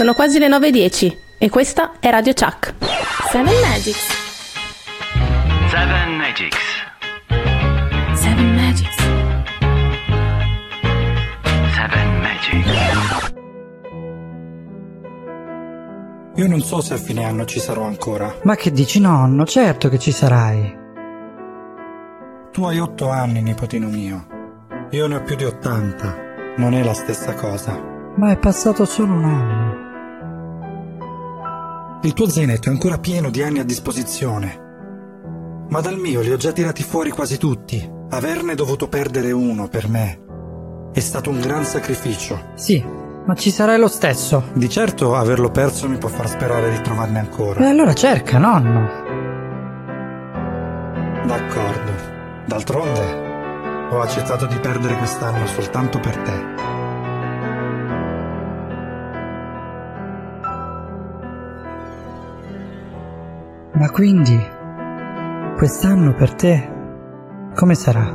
Sono quasi le 9.10 e questa è Radio Chuck. Seven Magics. Seven Magics. Seven Magics. Seven Magics. Io non so se a fine anno ci sarò ancora. Ma che dici nonno? Certo che ci sarai. Tu hai otto anni, nipotino mio. Io ne ho più di ottanta. Non è la stessa cosa. Ma è passato solo un anno. Il tuo zainetto è ancora pieno di anni a disposizione. Ma dal mio li ho già tirati fuori quasi tutti. Averne dovuto perdere uno per me. È stato un gran sacrificio. Sì, ma ci sarai lo stesso. Di certo averlo perso mi può far sperare di trovarne E ancora. allora cerca, nonno. D'accordo. D'altronde ho accettato di perdere quest'anno soltanto per te. Ma quindi, quest'anno per te, come sarà?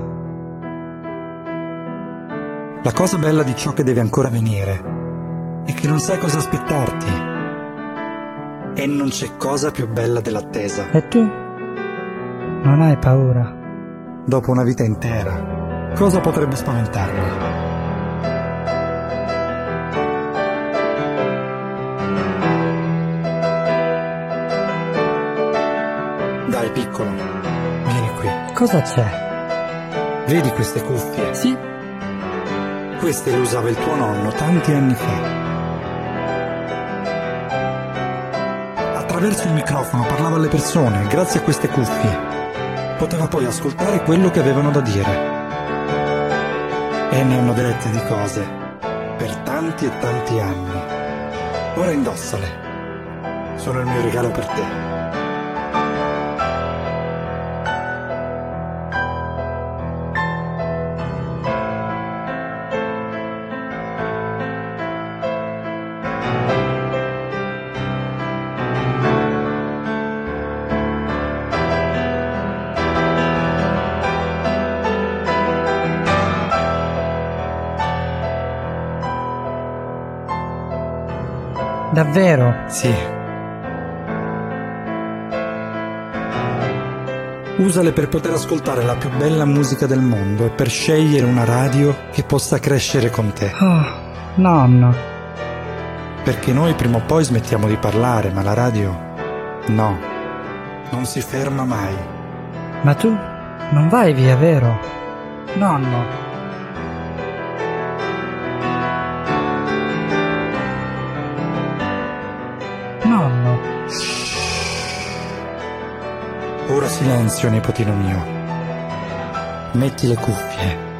La cosa bella di ciò che deve ancora venire è che non sai cosa aspettarti. E non c'è cosa più bella dell'attesa. E tu? Non hai paura? Dopo una vita intera, cosa potrebbe spaventarmi? Dai, piccolo, vieni qui. Cosa c'è? Vedi queste cuffie? Sì? Queste le usava il tuo nonno tanti anni fa. Attraverso il microfono parlava alle persone, grazie a queste cuffie. Poteva poi ascoltare quello che avevano da dire. E ne hanno dette di cose, per tanti e tanti anni. Ora indossale. Sono il mio regalo per te. Davvero? Sì. Usale per poter ascoltare la più bella musica del mondo e per scegliere una radio che possa crescere con te. Oh, nonno. Perché noi prima o poi smettiamo di parlare, ma la radio no, non si ferma mai. Ma tu non vai via, vero? Nonno. Nonno. Silenzio, nipotino mio. Metti le cuffie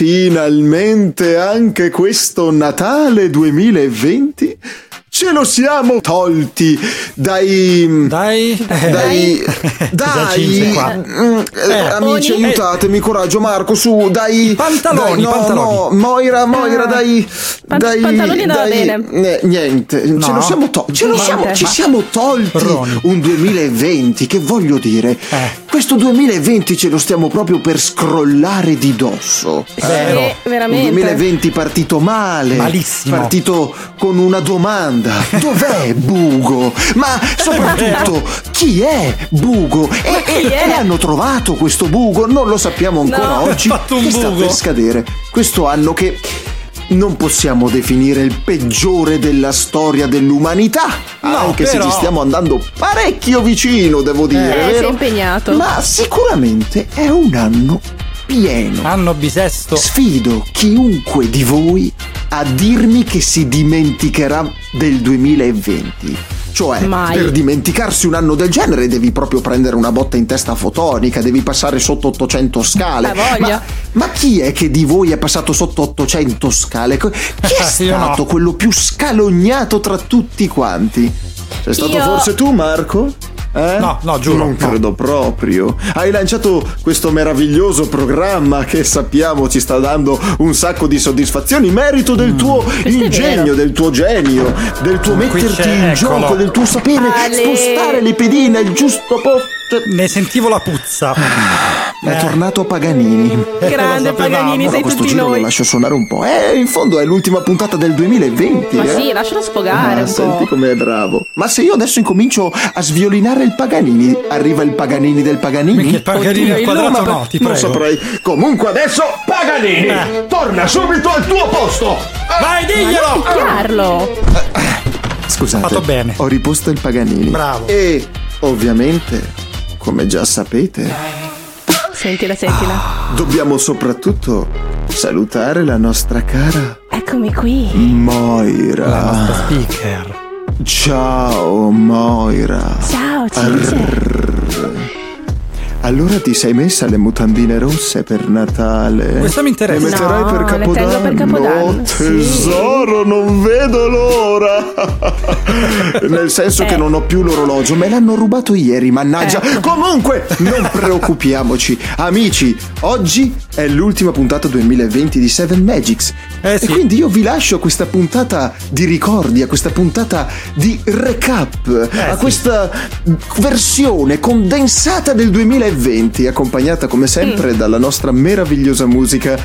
Finalmente anche questo Natale 2020 ce lo siamo tolti dai... Dai, Dai, Già cinque dai, qua. mm, eh, amici, Oni. aiutatemi, coraggio, Marco, su, dai. Pantaloni, dai, no, pantaloni. no, Moira, Moira, Ah. dai, Pan- dai, pantaloni andava dai, bene. eh, niente, ce No. lo siamo tolti, ce lo siamo, ci siamo tolti Roni. un 2020, che voglio dire, Eh. questo 2020 ce lo stiamo proprio per scrollare di dosso. Vero. Eh, veramente. Un 2020 partito male. Malissimo. Partito con una domanda. Dov'è Bugo? Ma soprattutto chi è Bugo? E, chi e- è? e hanno trovato questo Bugo? Non lo sappiamo ancora No. oggi. Fatto un che sta bugo. per scadere. Questo anno che non possiamo definire il peggiore della storia dell'umanità. No, anche se però- ci stiamo andando parecchio vicino, devo dire. Eh, vero? impegnato. Ma sicuramente è un anno pieno. Anno bisesto. Sfido chiunque di voi a dirmi che si dimenticherà del 2020. Cioè, Mai. per dimenticarsi un anno del genere devi proprio prendere una botta in testa fotonica, devi passare sotto 800 scale. Ma, ma chi è che di voi è passato sotto 800 scale? Chi è Io no. stato quello più scalognato tra tutti quanti? Sei stato Io- forse tu, Marco? Eh? No, no, giuro, Non no. credo proprio. Hai lanciato questo meraviglioso programma che sappiamo ci sta dando un sacco di soddisfazioni, merito del tuo è ingegno, del tuo genio, del tuo metterti in eccolo. gioco, del tuo sapere Ale. spostare le pedine al giusto posto. Ne sentivo la puzza. È tornato Paganini. Grande lo sapevamo. Paganini, sei questo tutti giro lo noi. lascio suonare un po'. Eh, in fondo è l'ultima puntata del 2020. Ma eh. sì, lascialo sfogare Ah, un senti po'. com'è bravo. Ma se io adesso incomincio a sviolinare il Paganini, arriva il Paganini del Paganini? Mica il Paganini Oddio, al il quadrato no, ti non prego. saprei. Comunque adesso Paganini, Eh. torna subito al tuo posto. Vai, diglielo! Picchiarlo. Scusate, Fatto bene. ho riposto il Paganini. Bravo. E ovviamente, come già sapete, Sentila, sentila. dobbiamo soprattutto salutare la nostra cara Eccomi qui. Moira. La nostra speaker. Ciao Moira. Ciao, Cince. Allora ti sei messa le mutandine rosse per Natale? Questo mi interessa. Le metterai No, per Capodanno? per Capodanno, Oh, sì. tesoro, non vedo l'ora. Nel senso che Eh. non ho più l'orologio, me l'hanno rubato ieri, mannaggia. Ecco. Comunque, non preoccupiamoci. Amici, oggi è l'ultima puntata 2020 di Seven Magics. Eh sì. E quindi io vi lascio a questa puntata di ricordi, a questa puntata di recap, a Eh sì. questa versione condensata del 2020, accompagnata come Mm. sempre dalla nostra meravigliosa musica.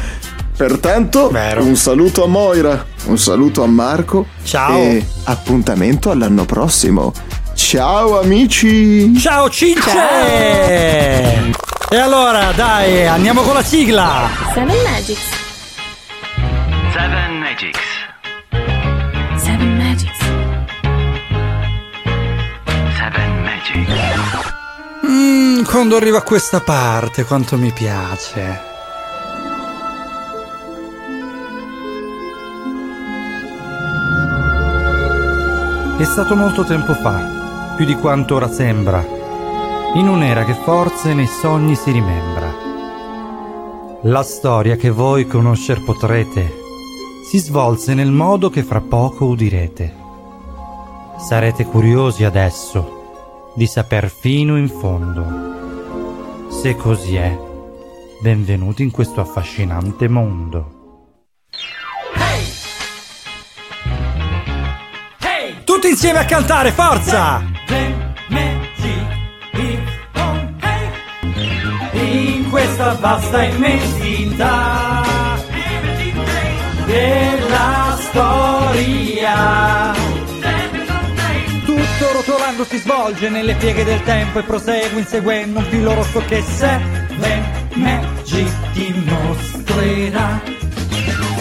Pertanto, Vero. un saluto a Moira, un saluto a Marco. Ciao. E appuntamento all'anno prossimo. Ciao amici! Ciao Cince! E allora, dai, andiamo con la sigla! Seven Magics. Seven Magics. Mm, quando arrivo a questa parte, quanto mi piace. È stato molto tempo fa, più di quanto ora sembra, in un'era che forse nei sogni si rimembra. La storia che voi conoscer potrete si svolse nel modo che fra poco udirete. Sarete curiosi adesso di saper fino in fondo. Se così è, benvenuti in questo affascinante mondo. Tutti insieme a cantare, forza! In questa vasta immensità della storia. Rotolando si svolge nelle pieghe del tempo e prosegue inseguendo un filo rosso che Seven Magic ti mostrerà.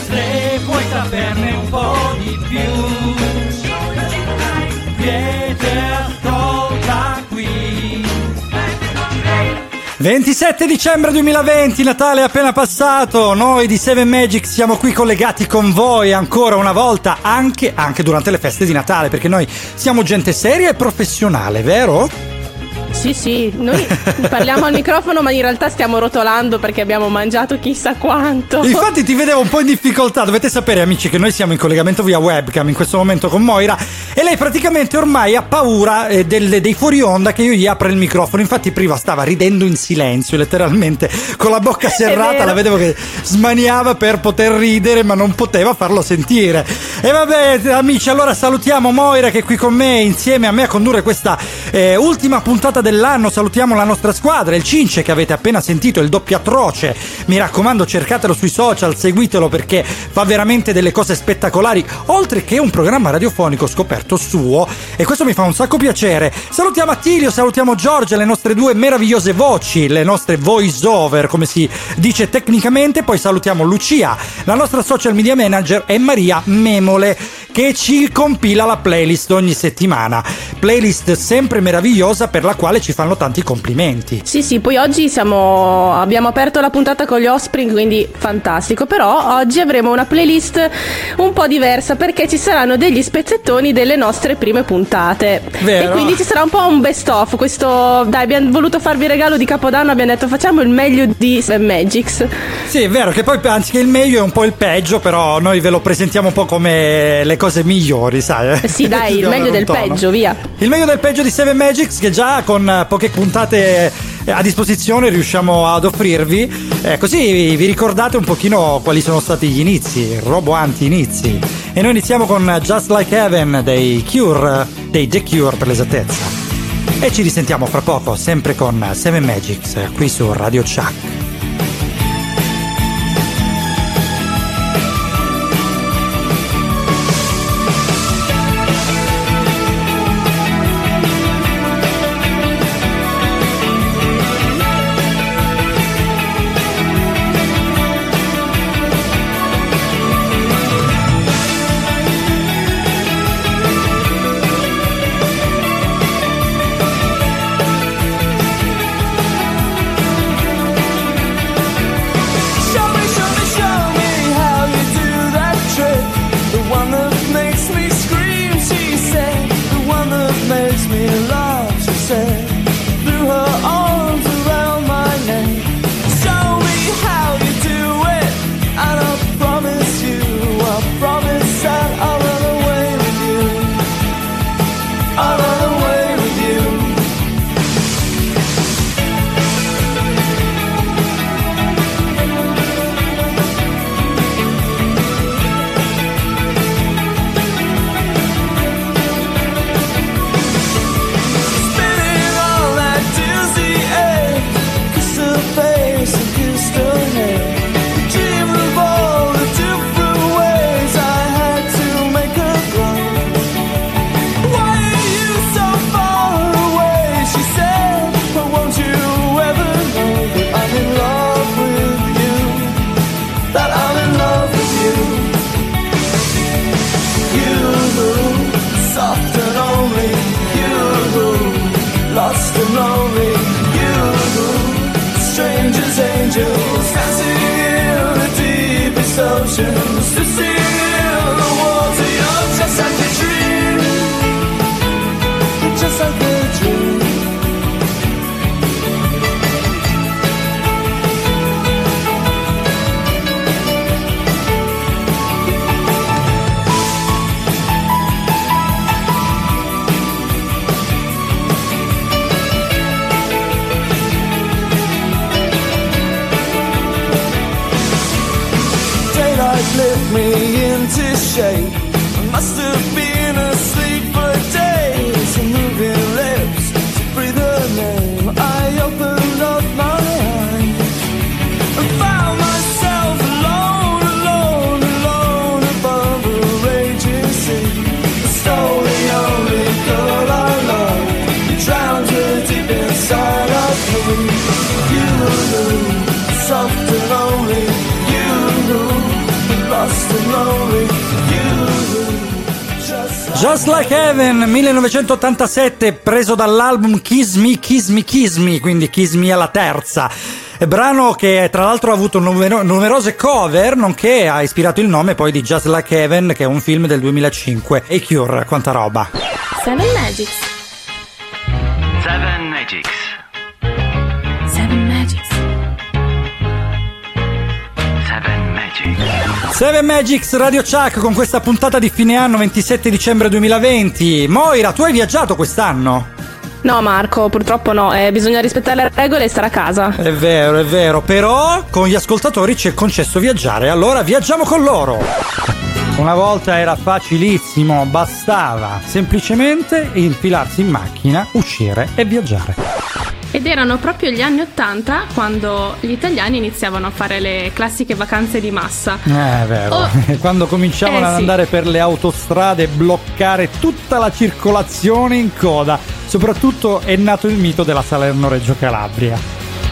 Se vuoi saperne un po' di più, 27 dicembre 2020, Natale è appena passato, noi di Seven Magic siamo qui collegati con voi ancora una volta, anche, anche durante le feste di Natale, perché noi siamo gente seria e professionale, vero? Sì, sì, noi parliamo al microfono, ma in realtà stiamo rotolando perché abbiamo mangiato chissà quanto. Infatti ti vedevo un po' in difficoltà, dovete sapere amici che noi siamo in collegamento via webcam in questo momento con Moira e lei praticamente ormai ha paura eh, del- dei fuori onda che io gli apra il microfono, infatti prima stava ridendo in silenzio letteralmente con la bocca serrata, la vedevo che smaniava per poter ridere ma non poteva farlo sentire. E vabbè amici allora salutiamo Moira che è qui con me insieme a me a condurre questa eh, ultima puntata dell'anno, salutiamo la nostra squadra, il Cince che avete appena sentito, il doppio atroce, mi raccomando cercatelo sui social, seguitelo perché fa veramente delle cose spettacolari, oltre che un programma radiofonico scoperto suo. E questo mi fa un sacco piacere. Salutiamo Attilio, salutiamo Giorgia, le nostre due meravigliose voci, le nostre voice over come si dice tecnicamente, poi salutiamo Lucia, la nostra social media manager e Maria Memole che ci compila la playlist ogni settimana. Playlist sempre meravigliosa per la quale ci fanno tanti complimenti. Sì, sì, poi oggi siamo, abbiamo aperto la puntata con gli Offspring, quindi fantastico. Però oggi avremo una playlist un po' diversa perché ci saranno degli spezzettoni delle nostre prime puntate. Vero. E quindi ci sarà un po' un best of. Questo, dai, abbiamo voluto farvi regalo di Capodanno, abbiamo detto facciamo il meglio di Magics. Sì, è vero che poi anziché il meglio è un po' il peggio, però noi ve lo presentiamo un po' come le cose migliori, sai? Eh Sì, dai, il meglio del peggio, via. Il meglio del peggio di Seven Magics che già con eh, poche puntate eh, a disposizione riusciamo ad offrirvi, eh, così vi ricordate un pochino quali sono stati gli inizi, roboanti inizi. E noi iniziamo con Just Like Heaven dei Cure, dei The Cure per l'esattezza. E ci risentiamo fra poco, sempre con Seven Magics, qui su Radio Chuck. Just like Heaven 1987 preso dall'album Kiss Me, Kiss Me, Kiss Me, quindi Kiss Me alla terza. È brano che tra l'altro ha avuto numero- numerose cover, nonché ha ispirato il nome poi di Just Like Heaven, che è un film del 2005. E Cure, quanta roba. Seven Magics. Seven Magics. Seven Magics Radio Chuck con questa puntata di fine anno 27 dicembre 2020. Moira, tu hai viaggiato quest'anno? No, Marco, purtroppo no. eh, bisogna rispettare le regole e stare a casa. È vero, è vero, però con gli ascoltatori ci è concesso viaggiare, allora viaggiamo con loro. Una volta era facilissimo, bastava semplicemente infilarsi in macchina, uscire e viaggiare. Ed erano proprio gli anni Ottanta quando gli italiani iniziavano a fare le classiche vacanze di massa. Eh, è vero. Oh. Quando cominciavano Eh, ad sì. andare per le autostrade e bloccare tutta la circolazione in coda. Soprattutto è nato il mito della Salerno-Reggio Calabria.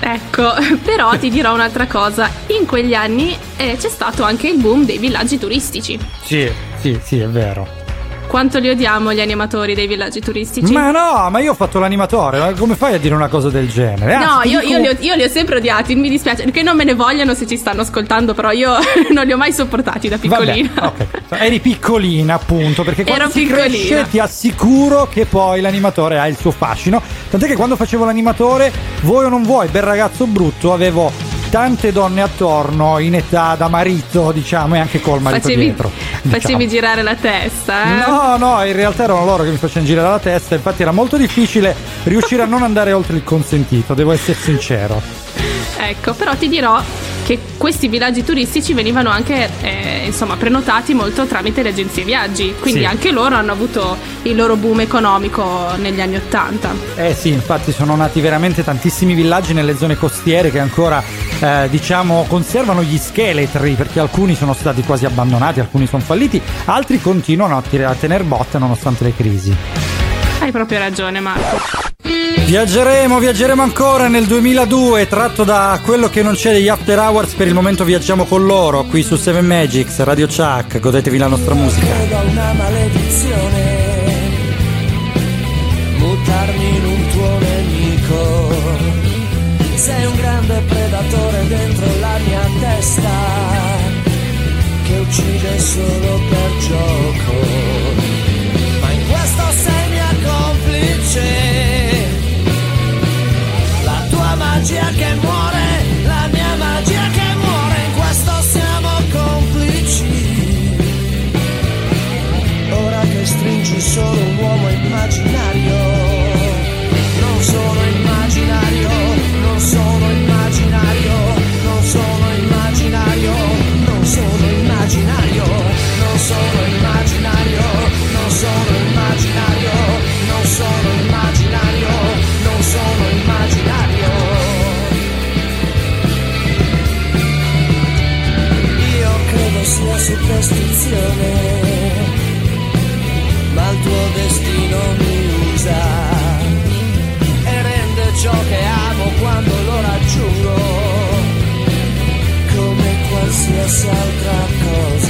Ecco, però ti dirò un'altra cosa. In quegli anni eh, c'è stato anche il boom dei villaggi turistici. Sì, sì, sì, è vero. Quanto li odiamo gli animatori dei villaggi turistici? Ma no, ma io ho fatto l'animatore, ma come fai a dire una cosa del genere? No, Anzi, ti io, dico- io li ho, io li ho sempre odiati, mi dispiace, che non me ne vogliano se ci stanno ascoltando, però io non li ho mai sopportati da piccolina. Vabbè, ok. Eri piccolina, appunto, perché quando Ero si piccolina. cresce ti assicuro che poi l'animatore ha il suo fascino. Tant'è che quando facevo l'animatore, vuoi o non vuoi, bel ragazzo brutto, avevo tante donne attorno in età da marito, diciamo, e anche col marito facevi, dietro. facevi diciamo. girare la testa, eh? No, no, in realtà erano loro che mi facevano girare la testa, infatti era molto difficile riuscire a non andare oltre il consentito, devo essere sincero. Ecco, però ti dirò che questi villaggi turistici venivano anche eh, insomma prenotati molto tramite le agenzie viaggi, quindi Sì. anche loro hanno avuto il loro boom economico negli anni Ottanta. Eh sì, infatti sono nati veramente tantissimi villaggi nelle zone costiere che ancora, eh, diciamo, conservano gli scheletri, perché alcuni sono stati quasi abbandonati, alcuni sono falliti, altri continuano a, tir- a tener botta nonostante le crisi. Hai proprio ragione, Marco. Viaggeremo, viaggeremo ancora nel 2002, tratto da quello che non c'è degli after hours, per il momento viaggiamo con loro, qui su Seven Magics, Radio Chuck, godetevi la nostra musica. Credo una maledizione Mutarmi in un tuo nemico. Sei un grande predatore dentro la mia testa Che uccide solo per gioco. Ma in questo sei mia complice tua magia che superstizione ma il tuo destino mi usa e rende ciò che amo quando lo raggiungo come qualsiasi altra cosa.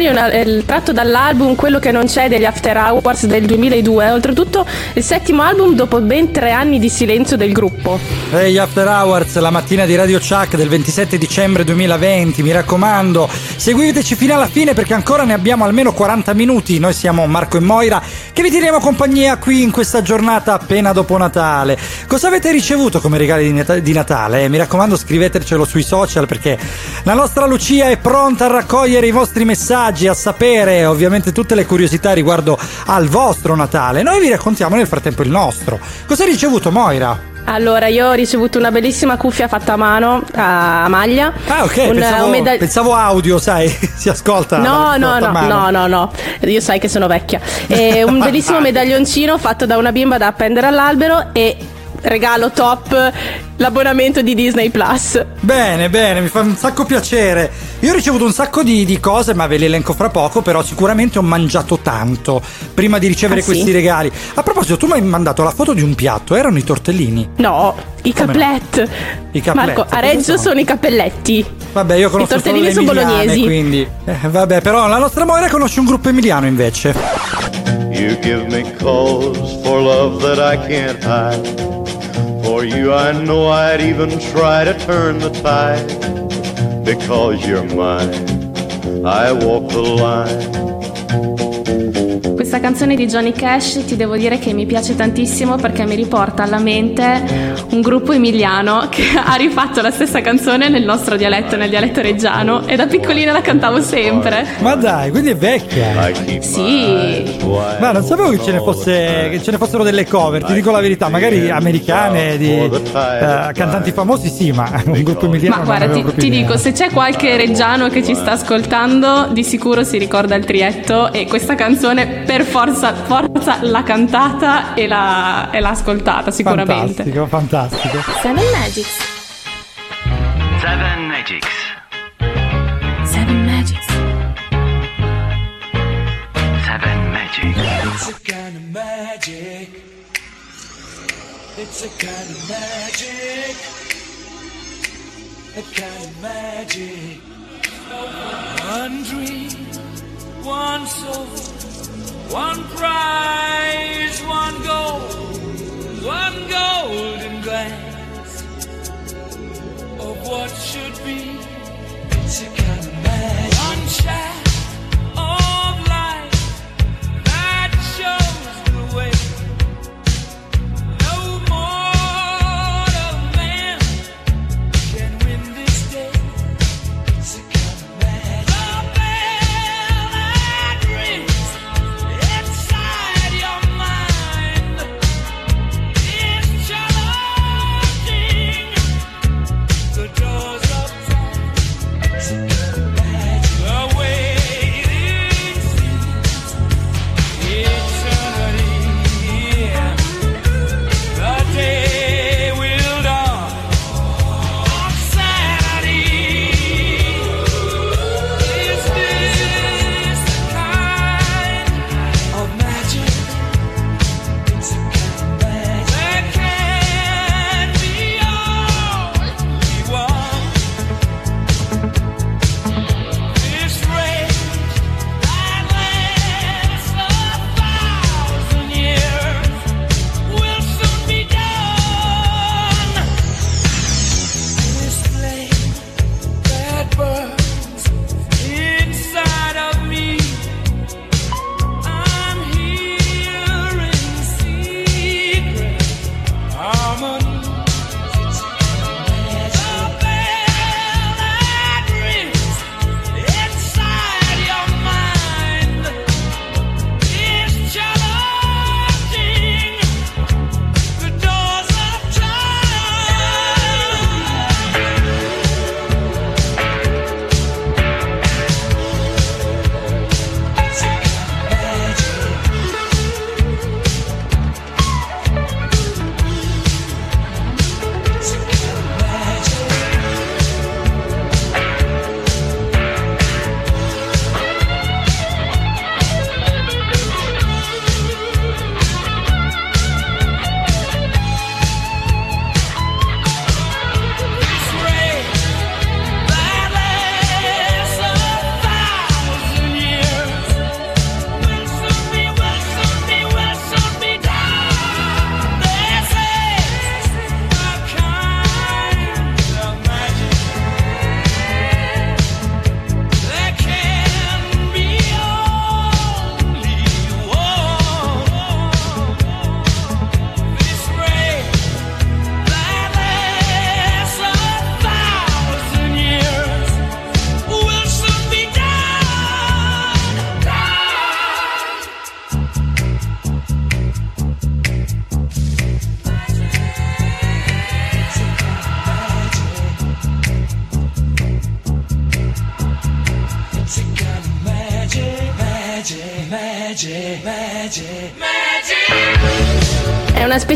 Immaginario è una- il- tratto dall'album Quello che non c'è degli After Hours del 2002. Oltretutto, il settimo album dopo ben tre anni di silenzio del gruppo. Ehi After Hours, la mattina di Radio Chuck del 27 dicembre 2020, mi raccomando, seguiteci fino alla fine perché ancora ne abbiamo almeno 40 minuti. Noi siamo Marco e Moira che vi teniamo compagnia qui in questa giornata appena dopo Natale. Cosa avete ricevuto come regali di Nata- di Natale? Eh, mi raccomando scrivetecelo sui social perché la nostra Lucia è pronta a raccogliere i vostri messaggi, a sapere ovviamente tutte le curiosità riguardo al vostro Natale. Noi vi raccontiamo nel frattempo il nostro. Cosa hai ricevuto Moira? Allora, io ho ricevuto una bellissima cuffia fatta a mano a maglia. Ah, ok, Un- pensavo, un medagli- pensavo audio, sai, si ascolta. No, no, no, no, no, no, io sai che sono vecchia. E un bellissimo medaglioncino fatto da una bimba da appendere all'albero e regalo top l'abbonamento di Disney Plus. Bene, bene, mi fa un sacco piacere. Io ho ricevuto un sacco di, di cose, ma ve le elenco fra poco, però sicuramente ho mangiato tanto prima di ricevere Ah, sì? questi regali. A proposito, tu mi hai mandato la foto di un piatto, erano i tortellini. No, i Come no? I cappellet, Marco, a Reggio sono? sono? i cappelletti. Vabbè, io conosco I tortellini solo le sono emiliane, bolognesi. quindi... eh, vabbè, però la nostra Moira conosce un gruppo emiliano invece. You give me cause for love that I can't hide. For you, I know I'd even try to turn the tide. Because you're mine, I walk the line. Questa canzone di Johnny Cash ti devo dire che mi piace tantissimo perché mi riporta alla mente un gruppo emiliano che ha rifatto la stessa canzone nel nostro dialetto, nel dialetto reggiano e da piccolina la cantavo sempre. Ma dai, quindi è vecchia. Sì. Ma non sapevo che ce ne, fosse, che ce ne fossero delle cover, ti dico la verità, magari americane di eh, cantanti famosi sì, ma un gruppo emiliano Ma guarda, ti, ti dico, se c'è qualche reggiano che ci sta ascoltando, di sicuro si ricorda il trietto e questa canzone per forza, forza l'ha cantata e l'ha, e l'ha ascoltata sicuramente. Fantastico, fantastico. Seven Magics. Seven Magics. Seven Magics. Seven Magics. It's a kind of magic. It's a kind of magic. A kind of magic. One dream, one soul, one prize, one goal, one golden glance of what should be.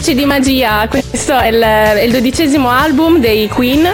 Specie di magia, questo è il, è il dodicesimo album dei Queen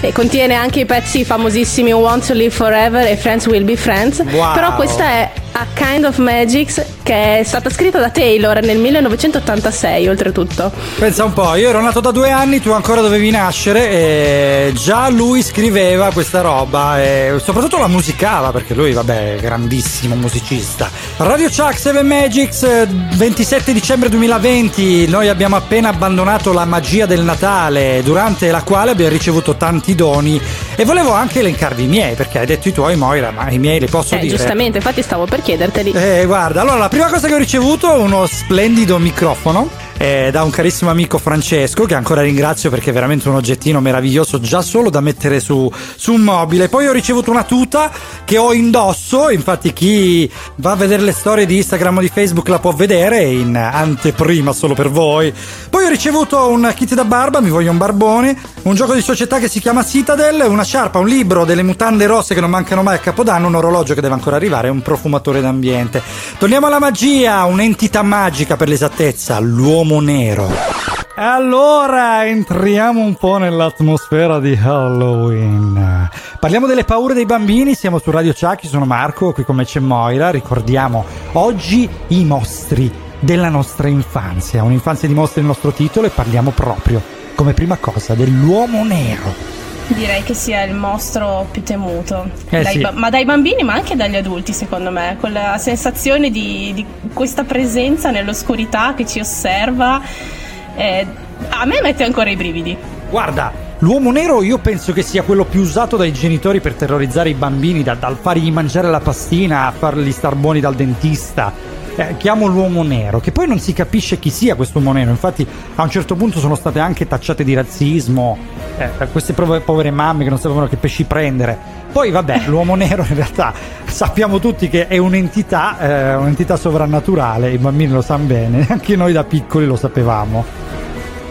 e contiene anche i pezzi famosissimi Want to Live Forever e Friends Will Be Friends, Wow. però questa è A Kind of Magic che è stata scritta da Taylor nel 1986 oltretutto. Pensa un po', io ero nato da due anni, tu ancora dovevi nascere e già lui scriveva questa roba e soprattutto la musicava perché lui, vabbè, è grandissimo musicista. Radio Chuck 7 Magics, eh, 27 dicembre 2020, noi abbiamo appena abbandonato la magia del Natale durante la quale abbiamo ricevuto tanti doni e volevo anche elencarvi i miei perché hai detto i tuoi Moira, ma i miei li posso Eh, dire. giustamente, infatti stavo per chiederteli. Eh, guarda, allora la prima cosa che ho ricevuto è uno splendido microfono. Eh, da un carissimo amico Francesco che ancora ringrazio perché è veramente un oggettino meraviglioso già solo da mettere su, su un mobile. Poi ho ricevuto una tuta che ho indosso infatti chi va a vedere le storie di Instagram o di Facebook la può vedere in anteprima solo per voi. Poi ho ricevuto un kit da barba mi voglio un barbone un gioco di società che si chiama Citadel una sciarpa un libro delle mutande rosse che non mancano mai a Capodanno un orologio che deve ancora arrivare un profumatore d'ambiente. Torniamo alla magia un'entità magica per l'esattezza l'uomo nero allora entriamo un po' nell'atmosfera di Halloween. Parliamo delle paure dei bambini, siamo su Radio io sono Marco, qui con me c'è Moira, ricordiamo oggi i mostri della nostra infanzia, un'infanzia di mostri nel nostro titolo e parliamo proprio, come prima cosa, dell'uomo nero. Direi che sia il mostro più temuto. Eh Dai sì. ba- ma dai bambini, ma anche dagli adulti, secondo me. Quella sensazione di, di questa presenza nell'oscurità che ci osserva. eh, a me mette ancora i brividi. Guarda, l'uomo nero io penso che sia quello più usato dai genitori per terrorizzare i bambini, da- dal fargli mangiare la pastina a farli star buoni dal dentista. Eh, chiamo l'uomo nero, che poi non si capisce chi sia questo uomo nero. Infatti, a un certo punto sono state anche tacciate di razzismo. eh, da queste povere mamme che non sapevano che pesci prendere. Poi, vabbè, l'uomo nero in realtà sappiamo tutti che è un'entità, eh, un'entità sovrannaturale. I bambini lo sanno bene, anche noi da piccoli lo sapevamo.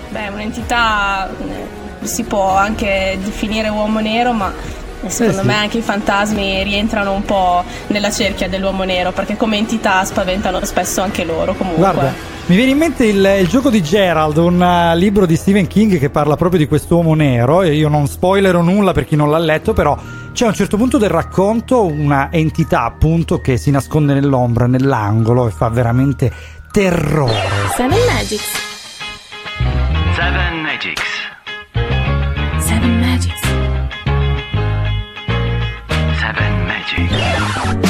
Beh, un'entità eh, si può anche definire uomo nero, ma secondo sì. me anche i fantasmi rientrano un po' nella cerchia dell'uomo nero, perché come entità spaventano spesso anche loro comunque. Guarda, mi viene in mente il, il gioco di Gerald, un eh, libro di Stephen King che parla proprio di quest'uomo nero. E io non spoilerò nulla per chi non l'ha letto, però c'è a un certo punto del racconto una entità appunto che si nasconde nell'ombra, nell'angolo e fa veramente terrore. Seven Magics. Seven Magics. Yeah.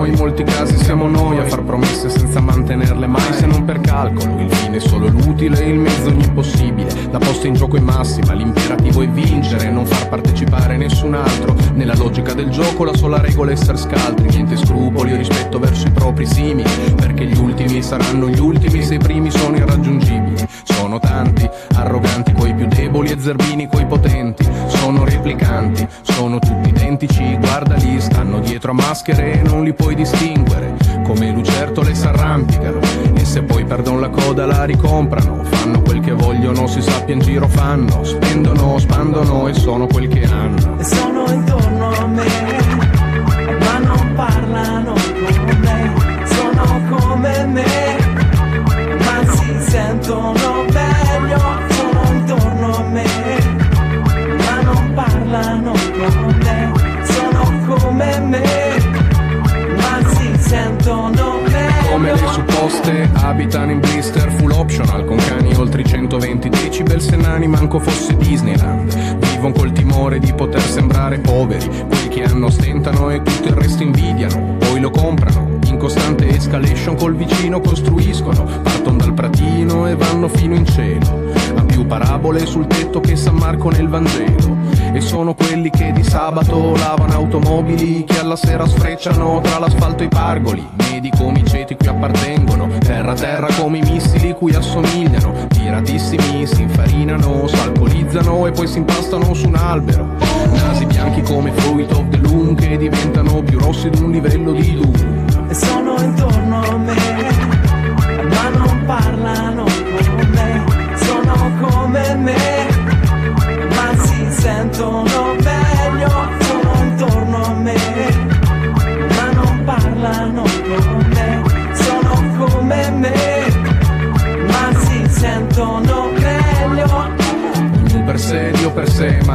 Noi, in molti casi siamo noi a far promesse senza mantenerle mai se non per calcolo. Il fine è solo l'utile, il mezzo ogni possibile. La posta in gioco è massima, l'imperativo è vincere, non far partecipare nessun altro. Nella logica del gioco la sola regola è essere scaltri, niente scrupoli o rispetto verso i propri simili. Perché gli ultimi saranno gli ultimi se i primi sono irraggiungibili. Sono tanti, arroganti coi più deboli e zerbini coi potenti. Sono replicanti, sono tutti identici, guardali, stanno dietro a maschere e non li puoi distinguere. Come lucertole s'arrampicano e se poi perdono la coda la ricomprano. Fanno quel che vogliono, si sappia in giro fanno. Spendono, spandono e sono quel che hanno. e sono intorno a me, ma non parlano le supposte abitano in blister full optional Con cani oltre i 120 decibel se nani manco fosse Disneyland. Vivono col timore di poter sembrare poveri Quelli che hanno stentano e tutto il resto invidiano. Poi lo comprano in costante escalation col vicino costruiscono Partono dal pratino e vanno fino in cielo più parabole sul tetto che San Marco nel Vangelo. E sono quelli che di sabato lavano automobili Che alla sera sfrecciano tra l'asfalto e i pargoli. Medi come i ceti cui appartengono Terra a terra come i missili cui assomigliano. Tiratissimi si infarinano, s'alcolizzano e poi si impastano su un albero. Nasi bianchi come fruit of the Che diventano più rossi di un livello di lume e sono intorno a me, ma non parlano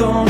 don't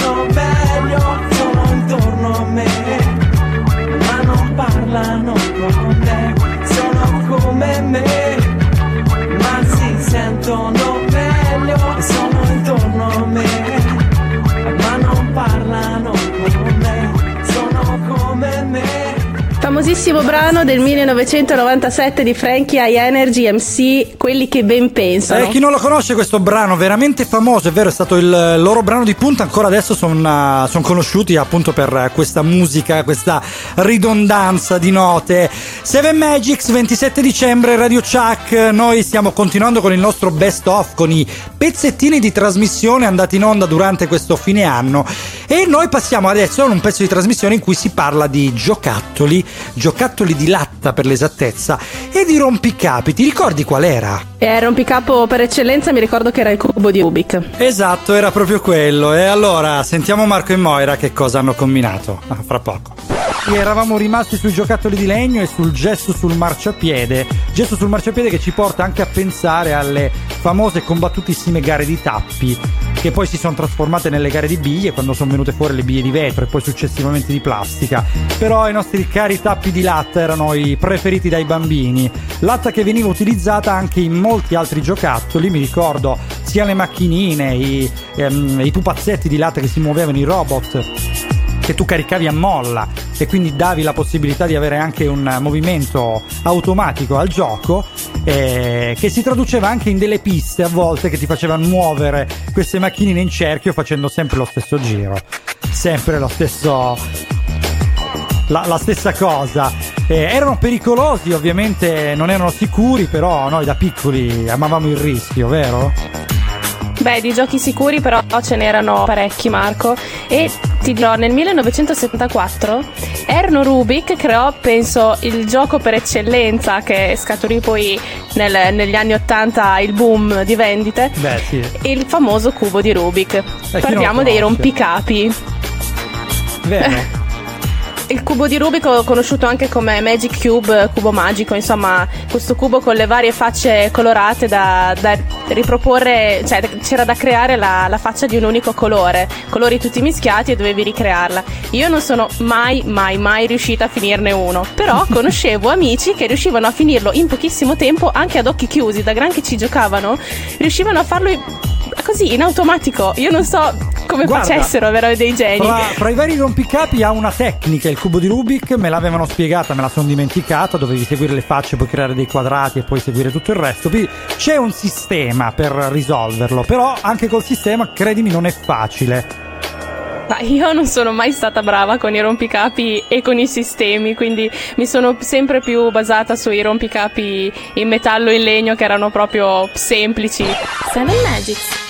Famosissimo brano del 1997 di Frankie High Energy MC, quelli che ben pensano. Eh, chi non lo conosce questo brano, veramente famoso, è vero, è stato il loro brano di punta, ancora adesso sono conosciuti appunto per questa musica, questa ridondanza di note. Seven Magics, 27 dicembre, Radio Chuck, noi stiamo continuando con il nostro best of, con i pezzettini di trasmissione andati in onda durante questo fine anno e noi passiamo adesso a un pezzo di trasmissione in cui si parla di giocattoli, giocattoli di latta per l'esattezza e di rompicapi. Ti ricordi qual era? Eh, rompicapo per eccellenza, mi ricordo che era il cubo di Rubik. Esatto, era proprio quello. E allora sentiamo Marco e Moira che cosa hanno combinato. Ah, fra poco. E eravamo rimasti sui giocattoli di legno e sul gesto sul marciapiede. Gesto sul marciapiede che ci porta anche a pensare alle famose combattutissime gare di tappi, che poi si sono trasformate nelle gare di biglie quando sono venute fuori le biglie di vetro e poi successivamente di plastica. Però i nostri cari tappi di latta erano i preferiti dai bambini. Latta che veniva utilizzata anche in molti altri giocattoli, mi ricordo sia le macchinine, i, ehm, i pupazzetti di latta che si muovevano, i robot che tu caricavi a molla e quindi davi la possibilità di avere anche un movimento automatico al gioco eh, che si traduceva anche in delle piste a volte che ti facevano muovere queste macchinine in cerchio facendo sempre lo stesso giro sempre lo stesso la, la stessa cosa Eh, erano pericolosi ovviamente non erano sicuri però noi da piccoli amavamo il rischio vero? Beh, di giochi sicuri però ce n'erano parecchi, Marco. E ti dirò, nel 1974 Erno Rubik creò, penso, il gioco per eccellenza che scaturì poi nel- negli anni 80 il boom di vendite. Beh sì Il famoso cubo di Rubik. lo Parliamo dei rompicapi. vero? Il cubo di Rubik conosciuto anche come Magic Cube, cubo magico, insomma, questo cubo con le varie facce colorate da, da riproporre, cioè c'era da creare la, la faccia di un unico colore, colori tutti mischiati e dovevi ricrearla. Io non sono mai, mai, mai riuscita a finirne uno, però conoscevo amici che riuscivano a finirlo in pochissimo tempo anche ad occhi chiusi, da gran che ci giocavano, riuscivano a farlo così in automatico. Io non so come Guarda, facessero, vero dei geni. Fra, fra i vari rompicapi ha una tecnica, il cubo di Rubik, me l'avevano spiegata, me la sono dimenticata, dovevi seguire le facce, poi creare dei quadrati e poi seguire tutto il resto. Quindi c'è un sistema per risolverlo, però anche col sistema, credimi, non è facile. Ma io non sono mai stata brava con i rompicapi e con i sistemi, quindi mi sono sempre più basata sui rompicapi in metallo e in legno che erano proprio semplici. Seven Magics.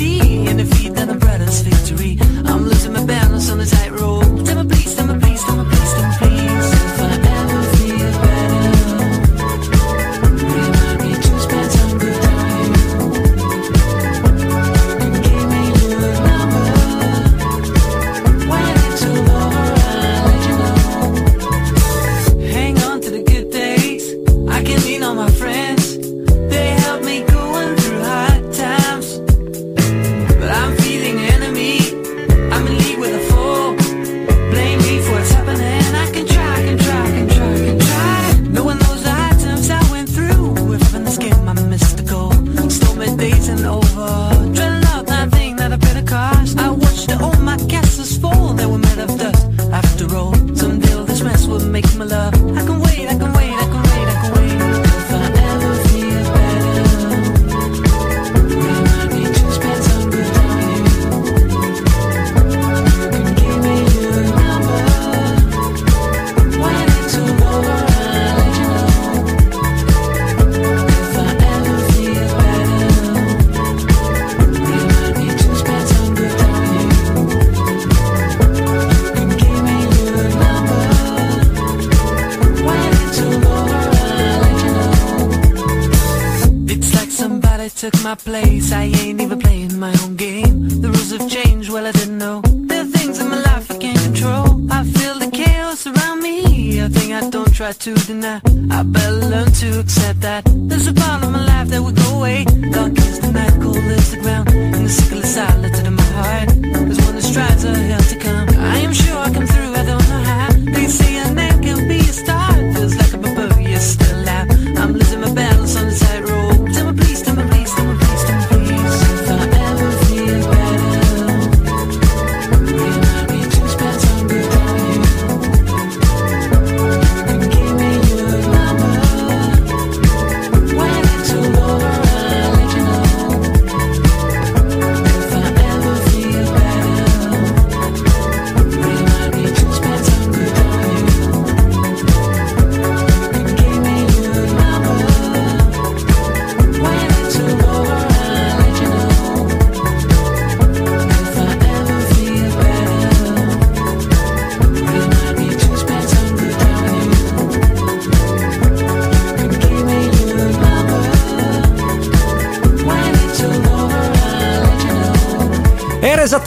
tea in the feet and the bread and sweet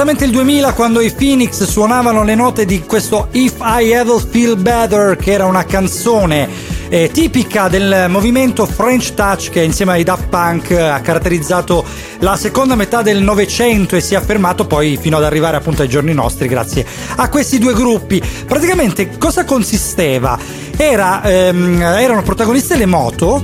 esattamente il 2000 quando i Phoenix suonavano le note di questo If I Ever Feel Better, che era una canzone eh, tipica del movimento French Touch che insieme ai Daft Punk ha caratterizzato la seconda metà del Novecento e si è affermato poi fino ad arrivare appunto ai giorni nostri grazie a questi due gruppi. Praticamente cosa consisteva? Era, ehm, erano protagoniste le moto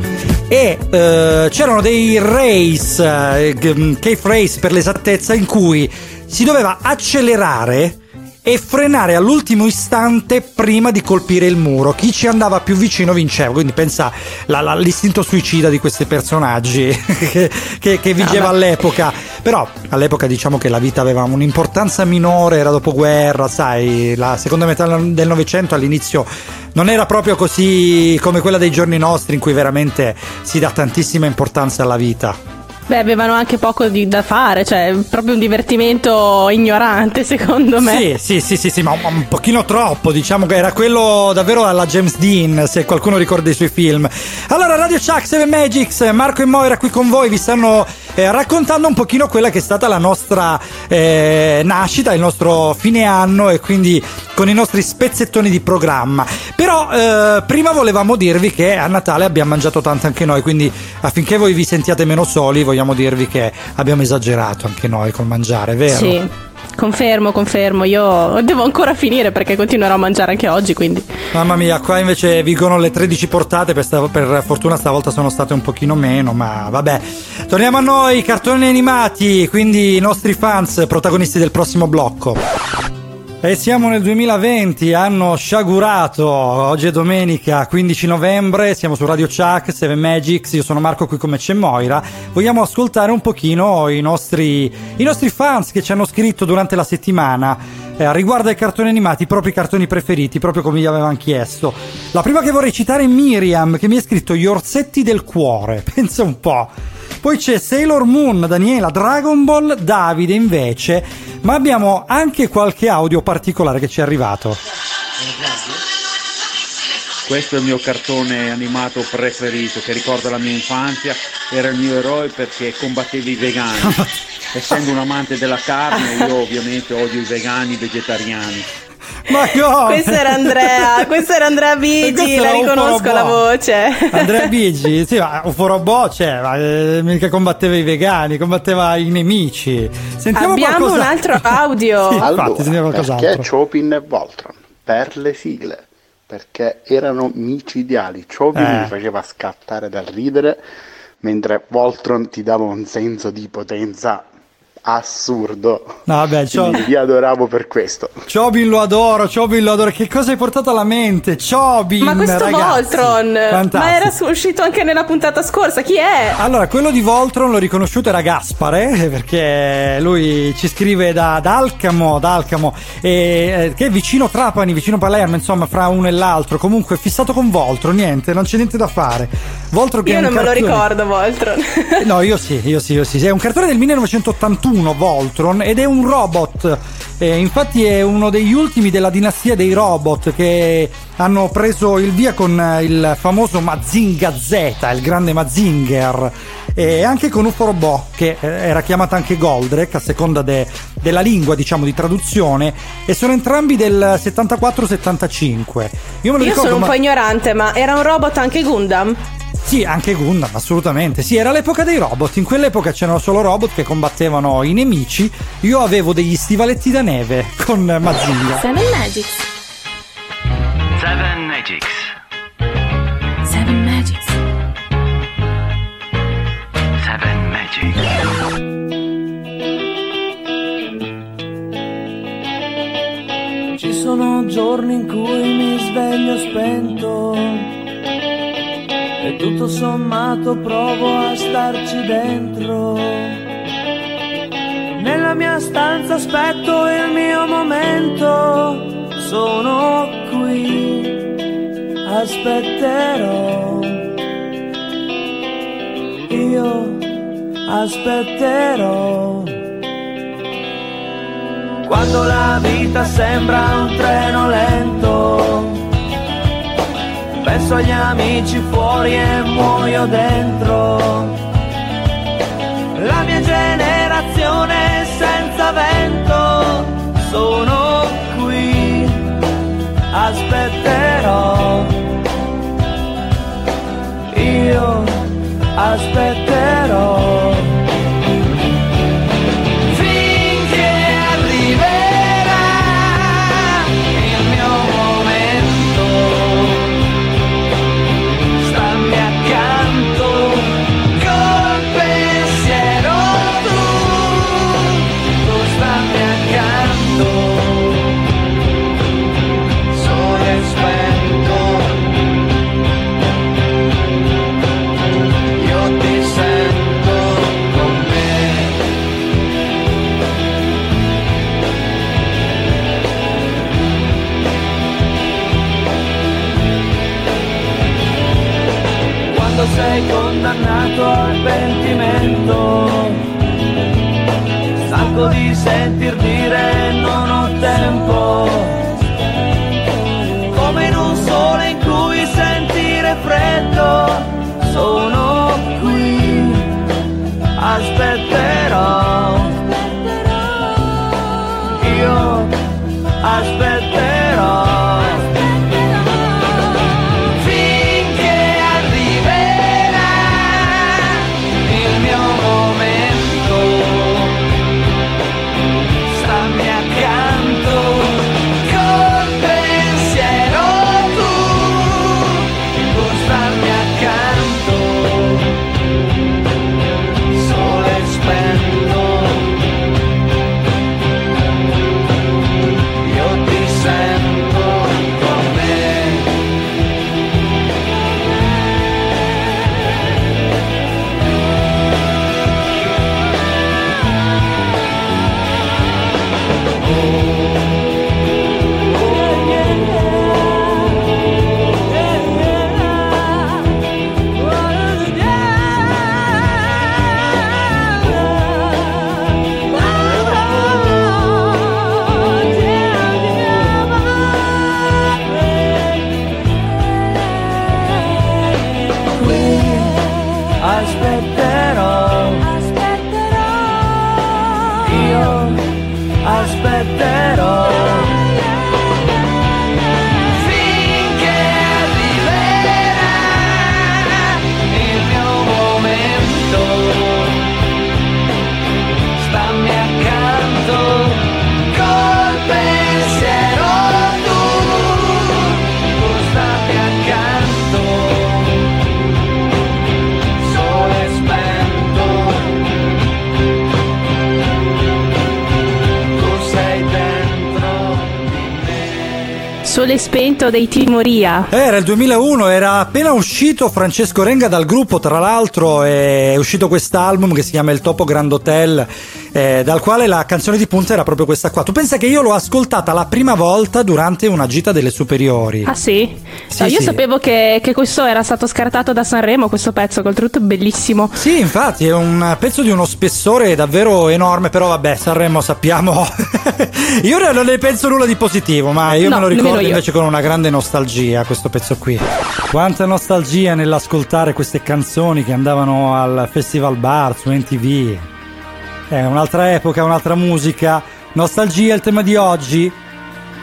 e eh, c'erano dei race, eh, g- cave race per l'esattezza, in cui si doveva accelerare e frenare all'ultimo istante prima di colpire il muro. Chi ci andava più vicino vinceva. Quindi pensa la- la- l'istinto suicida di questi personaggi che, che- che vigeva Ah, all'epoca. Però all'epoca diciamo che la vita aveva un'importanza minore, era dopoguerra, sai, la seconda metà del Novecento all'inizio non era proprio così come quella dei giorni nostri in cui veramente si dà tantissima importanza alla vita. Beh, avevano anche poco di- da fare, cioè proprio un divertimento ignorante, secondo me. Sì, sì, sì, sì, sì, ma un, un pochino troppo, diciamo che era quello davvero alla James Dean, se qualcuno ricorda i suoi film. Allora, Radio Chuck, Seven Magics, Marco e Moira qui con voi, vi stanno eh, raccontando un pochino quella che è stata la nostra eh, nascita, il nostro fine anno e quindi con i nostri spezzettoni di programma. Però eh, prima volevamo dirvi che a Natale abbiamo mangiato tanto anche noi, quindi affinché voi vi sentiate meno soli, vogliamo dirvi che abbiamo esagerato anche noi col mangiare, vero? Sì, confermo, confermo. Io devo ancora finire perché continuerò a mangiare anche oggi, quindi. Mamma mia, qua invece vigono le 13 portate, per, sta- per fortuna stavolta sono state un pochino meno, ma vabbè. Torniamo a noi, cartoni animati, quindi i nostri fans, protagonisti del prossimo blocco. E siamo nel 2020, anno sciagurato, oggi è domenica 15 novembre, siamo su Radio Chuck, Seven Magics, io sono Marco qui come c'è Moira, vogliamo ascoltare un pochino i nostri, i nostri fans che ci hanno scritto durante la settimana eh, riguardo ai cartoni animati, i propri cartoni preferiti, proprio come gli avevano chiesto. La prima che vorrei citare è Miriam che mi ha scritto Gli orsetti del cuore, pensa un po'. Poi c'è Sailor Moon, Daniela, Dragon Ball, Davide invece, ma abbiamo anche qualche audio particolare che ci è arrivato. Questo è il mio cartone animato preferito che ricorda la mia infanzia, era il mio eroe perché combatteva i vegani. Essendo un amante della carne, io ovviamente odio i vegani, i vegetariani. Ma come? Questo era Andrea, questo era Andrea Bigi, la riconosco la voce. Andrea Bigi, sì, ma un forobò c'è, ma eh, mica combatteva i vegani, combatteva i nemici. Sentiamo Abbiamo qualcosa- un altro audio. Sì, infatti, Allora, sentiamo perché qualcos'altro. Chopin e Voltron? Per le sigle, perché erano micidiali. Chopin Eh. mi faceva scattare dal ridere, mentre Voltron ti dava un senso di potenza assurdo. No, vabbè, Quindi li adoravo per questo. Chobin lo adoro, Chobin lo adoro. Che cosa hai portato alla mente? Chobin, Ma questo ragazzi. Voltron, Fantastico. ma era uscito anche nella puntata scorsa, chi è? Allora, quello di Voltron l'ho riconosciuto era Gaspare, eh, perché lui ci scrive da, da Alcamo, da Alcamo e, eh, che è vicino Trapani, vicino Palermo, insomma, fra uno e l'altro. Comunque, fissato con Voltron, niente, non c'è niente da fare. Voltron che Io non me lo cartone- ricordo Voltron. No, io sì, io sì, io sì. È un cartone del 1981, Voltron, ed è un robot Eh, infatti è uno degli ultimi della dinastia dei robot che hanno preso il via con il famoso Mazinga Z, il grande Mazinger, e anche con UFO Robot, che eh, era chiamata anche Goldrake a seconda de- della lingua, diciamo, di traduzione, e sono entrambi del 74-75. Io Io ricordo, sono un ma- po' ignorante, ma era un robot anche Gundam? Sì, anche Gundam, assolutamente. Sì, era l'epoca dei robot. In quell'epoca c'erano solo robot che combattevano i nemici. Io avevo degli stivaletti da neve con Mazinga. Seven Magics. Seven Magics. Seven Magics. Seven Magics. Ci sono giorni in cui mi sveglio spento tutto sommato provo a starci dentro. Nella mia stanza aspetto il mio momento, sono qui, aspetterò. Io aspetterò. Quando la vita sembra un treno lento, penso agli amici fuori e muoio dentro. La mia generazione senza vento, sono qui, aspetterò. Io aspetterò. Io aspetterò. Sole spento dei Timoria. Era il 2001, era appena uscito Francesco Renga dal gruppo, tra l'altro è uscito quest'album che si chiama Il Topo Grand Hotel eh, dal quale la canzone di punta era proprio questa qua. Tu pensa che io l'ho ascoltata la prima volta durante una gita delle superiori. Ah sì? Sì, No, io sì. sapevo che, che questo era stato scartato da Sanremo, questo pezzo, oltretutto bellissimo. Sì, infatti è un pezzo di uno spessore davvero enorme, però vabbè, Sanremo sappiamo. io non ne penso nulla di positivo, ma io No, me lo ricordo io. invece con una grande nostalgia questo pezzo qui. Quanta nostalgia nell'ascoltare queste canzoni che andavano al Festival Bar su NTV. È un'altra epoca, un'altra musica. Nostalgia è il tema di oggi.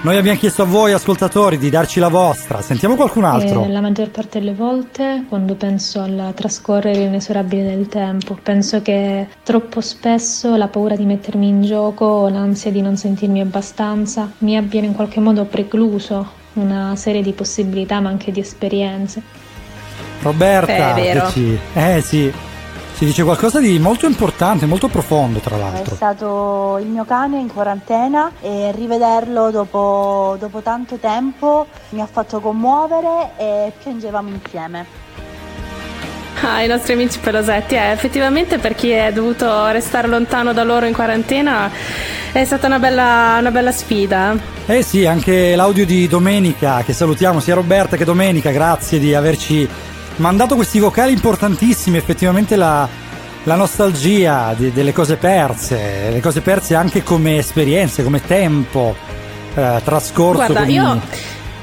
Noi abbiamo chiesto a voi ascoltatori di darci la vostra. Sentiamo qualcun altro. Eh, la maggior parte delle volte quando penso al trascorrere inesorabile del tempo, penso che troppo spesso la paura di mettermi in gioco o l'ansia di non sentirmi abbastanza mi abbiano in qualche modo precluso una serie di possibilità ma anche di esperienze. Roberta, È vero. eh sì, ci dice qualcosa di molto importante, molto profondo tra È l'altro. stato il mio cane in quarantena e rivederlo dopo, dopo tanto tempo mi ha fatto commuovere e piangevamo insieme. Ah, i nostri amici pelosetti, eh, effettivamente per chi è dovuto restare lontano da loro in quarantena è stata una bella, una bella sfida. Eh sì, anche l'audio di Domenica, che salutiamo sia Roberta che Domenica, grazie di averci mandato questi vocali importantissimi, effettivamente la, la nostalgia di- delle cose perse, le cose perse anche come esperienze, come tempo eh, trascorso. Guarda, con- io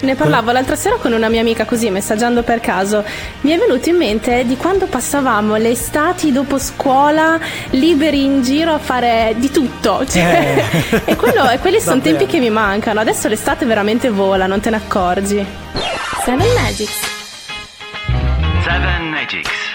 ne parlavo l'altra sera con una mia amica così, messaggiando per caso. Mi è venuto in mente di quando passavamo le estati dopo scuola liberi in giro a fare di tutto. Cioè, e, quello- e quelli sono tempi che mi mancano. Adesso l'estate veramente vola, non te ne accorgi. Seven Magics. Seven Magics.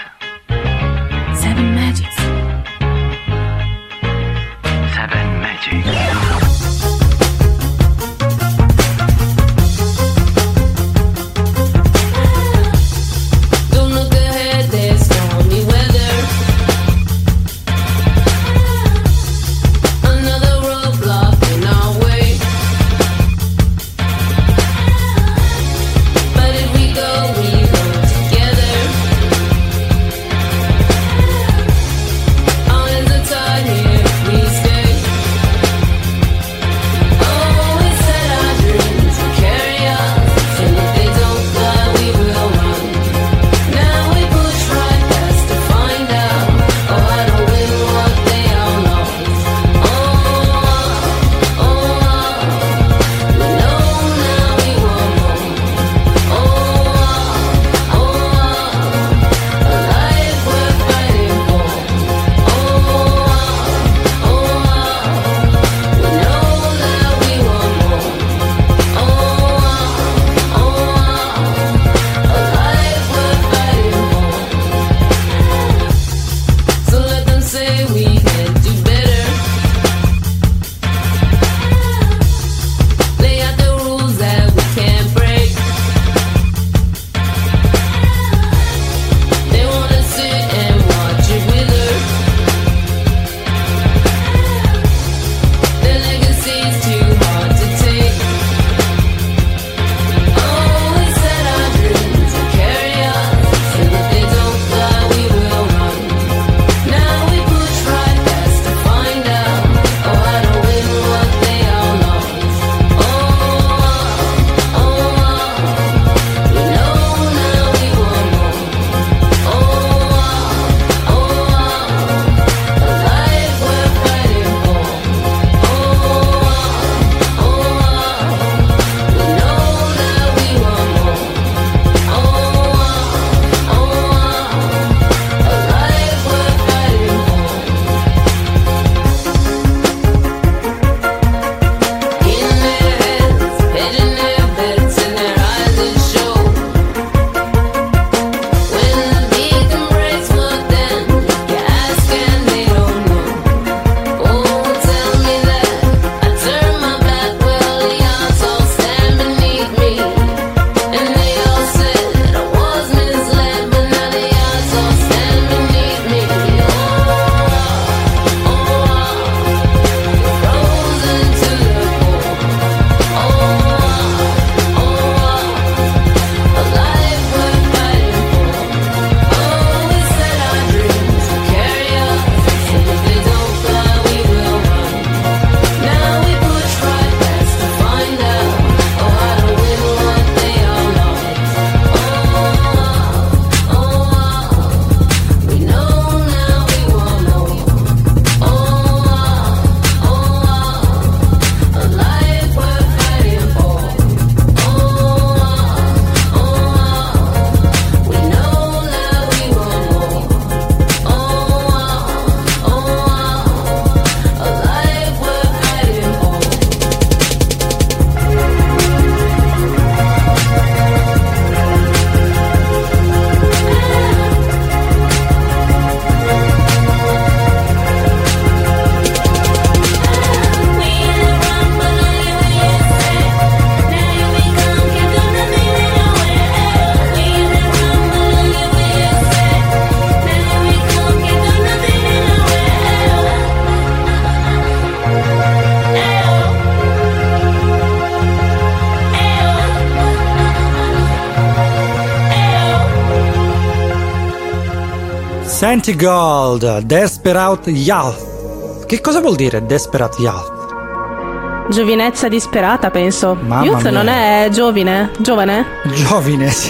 Santi Gold, Desperate Youth. Che cosa vuol dire Desperate Youth? Giovinezza disperata, penso. Mamma Youth mia. non è giovine? Giovane? Giovine, sì.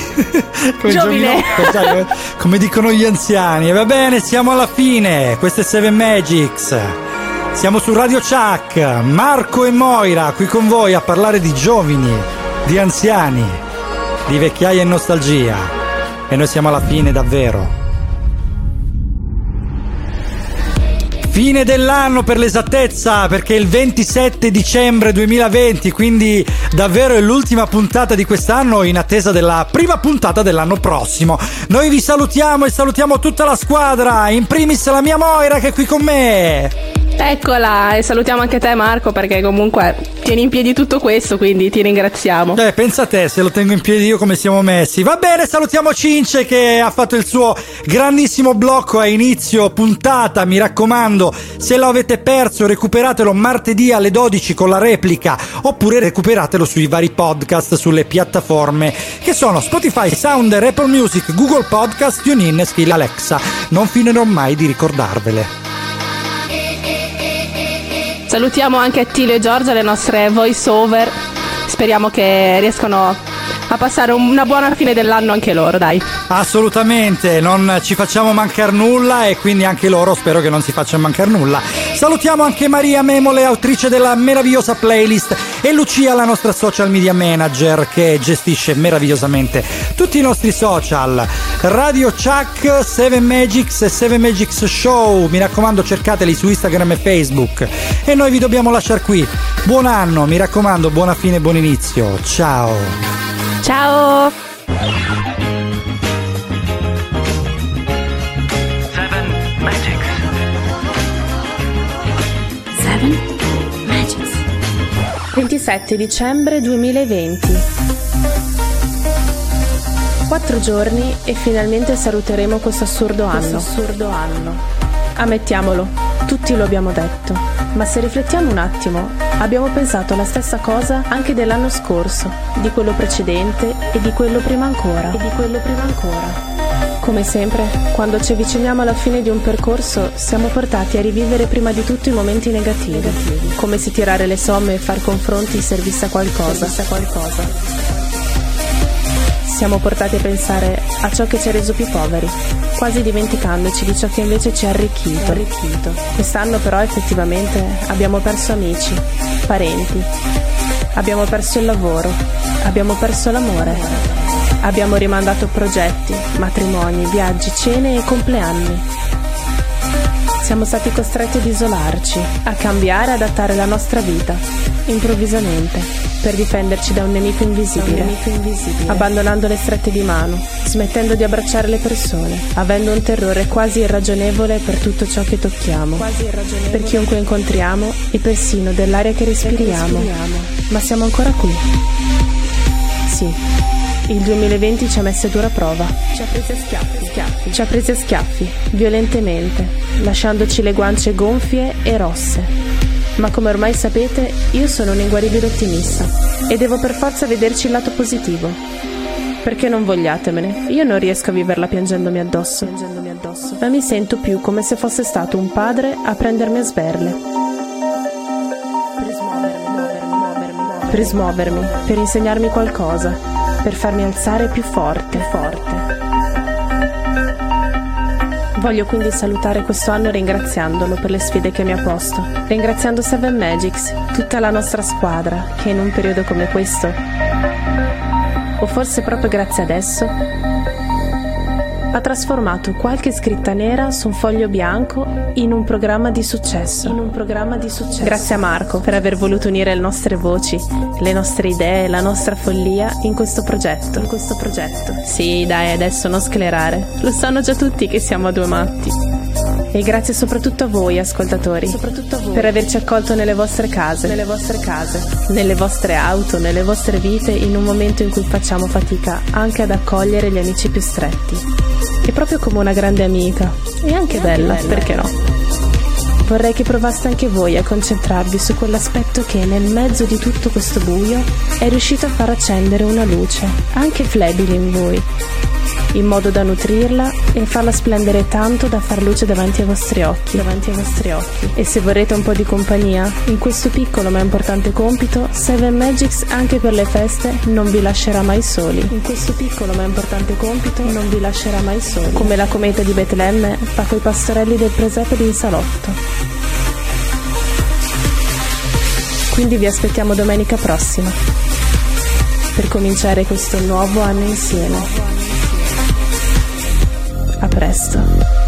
Come Giovine. sai, come dicono gli anziani. Va bene, siamo alla fine. Questo è Seven Magics. Siamo su Radio Chuck. Marco e Moira qui con voi a parlare di giovani, di anziani, di vecchiaia e nostalgia. E noi siamo alla fine davvero. Fine dell'anno per l'esattezza, perché il 27 dicembre 2020, quindi davvero è l'ultima puntata di quest'anno in attesa della prima puntata dell'anno prossimo. Noi vi salutiamo e salutiamo tutta la squadra, in primis la mia Moira che è qui con me. Eccola, e salutiamo anche te Marco perché comunque tieni in piedi tutto questo, quindi ti ringraziamo. Eh, pensa a te se lo tengo in piedi io come siamo messi. Va bene, salutiamo Cince che ha fatto il suo grandissimo blocco a inizio puntata. Mi raccomando, se lo avete perso, recuperatelo martedì alle 12 con la replica oppure recuperatelo sui vari podcast sulle piattaforme che sono Spotify, Sounder, Apple Music, Google Podcast, TuneIn e Skill Alexa. Non finirò mai di ricordarvele. Salutiamo anche Tilo e Giorgia, le nostre voice over. Speriamo che riescano a passare un- una buona fine dell'anno anche loro, dai. Assolutamente, non ci facciamo mancare nulla e quindi anche loro spero che non si faccia mancare nulla. Salutiamo anche Maria Memole, autrice della meravigliosa playlist, e Lucia, la nostra social media manager che gestisce meravigliosamente tutti i nostri social. Radio Chuck, 7 Magics e 7 Magics Show, mi raccomando cercateli su Instagram e Facebook. E noi vi dobbiamo lasciare qui. Buon anno, mi raccomando, buona fine e buon inizio. Ciao. Ciao! Seven Magics. Seven Magics. 27 dicembre 2020. Quattro giorni e finalmente saluteremo questo assurdo anno. assurdo anno. Ammettiamolo, tutti lo abbiamo detto. Ma se riflettiamo un attimo, abbiamo pensato la stessa cosa anche dell'anno scorso, di quello precedente e di quello prima ancora. E di quello prima ancora. Come sempre, quando ci avviciniamo alla fine di un percorso, siamo portati a rivivere prima di tutto i momenti negativi, come se tirare le somme e far confronti servisse a qualcosa. Siamo portati a pensare a ciò che ci ha reso più poveri, quasi dimenticandoci di ciò che invece ci ha arricchito. Quest'anno però effettivamente abbiamo perso amici, parenti, abbiamo perso il lavoro, abbiamo perso l'amore. Abbiamo rimandato progetti, matrimoni, viaggi, cene e compleanni. Siamo stati costretti ad isolarci, a cambiare e adattare la nostra vita, improvvisamente, per difenderci da un nemico invisibile, abbandonando le strette di mano, smettendo di abbracciare le persone, avendo un terrore quasi irragionevole per tutto ciò che tocchiamo, per chiunque incontriamo e persino dell'aria che respiriamo. Ma siamo ancora qui. Sì, il 2020 ci ha messo a dura prova. Ci ha presi a schiaffi, Ci ha presi a schiaffi, violentemente, lasciandoci le guance gonfie e rosse. Ma come ormai sapete, io sono un inguaribile ottimista e devo per forza vederci il lato positivo. Perché non vogliatemene, io non riesco a viverla piangendomi addosso. Ma mi sento più come se fosse stato un padre a prendermi a sberle. Per smuovermi, per insegnarmi qualcosa, per farmi alzare più forte, forte. Voglio quindi salutare questo anno ringraziandolo per le sfide che mi ha posto, ringraziando Seven Magics, tutta la nostra squadra, che in un periodo come questo, o forse proprio grazie ad esso, ha trasformato qualche scritta nera su un foglio bianco in un programma di successo. In un programma di successo. Grazie a Marco per aver voluto unire le nostre voci, le nostre idee, la nostra follia in questo progetto. In questo progetto. Sì, dai, adesso non sclerare. Lo sanno già tutti che siamo a due matti. E grazie soprattutto a voi, ascoltatori, per averci accolto nelle vostre case, nelle vostre case, nelle vostre auto, nelle vostre vite in un momento in cui facciamo fatica anche ad accogliere gli amici più stretti. E proprio come una grande amica, e anche bella, perché no? Vorrei che provaste anche voi a concentrarvi su quell'aspetto che nel mezzo di tutto questo buio è riuscito a far accendere una luce, anche flebile in voi, in modo da nutrirla e farla splendere tanto da far luce davanti ai vostri occhi, davanti ai vostri occhi. E se vorrete un po' di compagnia, in questo piccolo ma importante compito, Seven Magics anche per le feste non vi lascerà mai soli. In questo piccolo ma importante compito non vi lascerà mai soli. Come la cometa di Betlemme fa coi pastorelli del presepe in salotto. Quindi vi aspettiamo domenica prossima per cominciare questo nuovo anno insieme. A presto.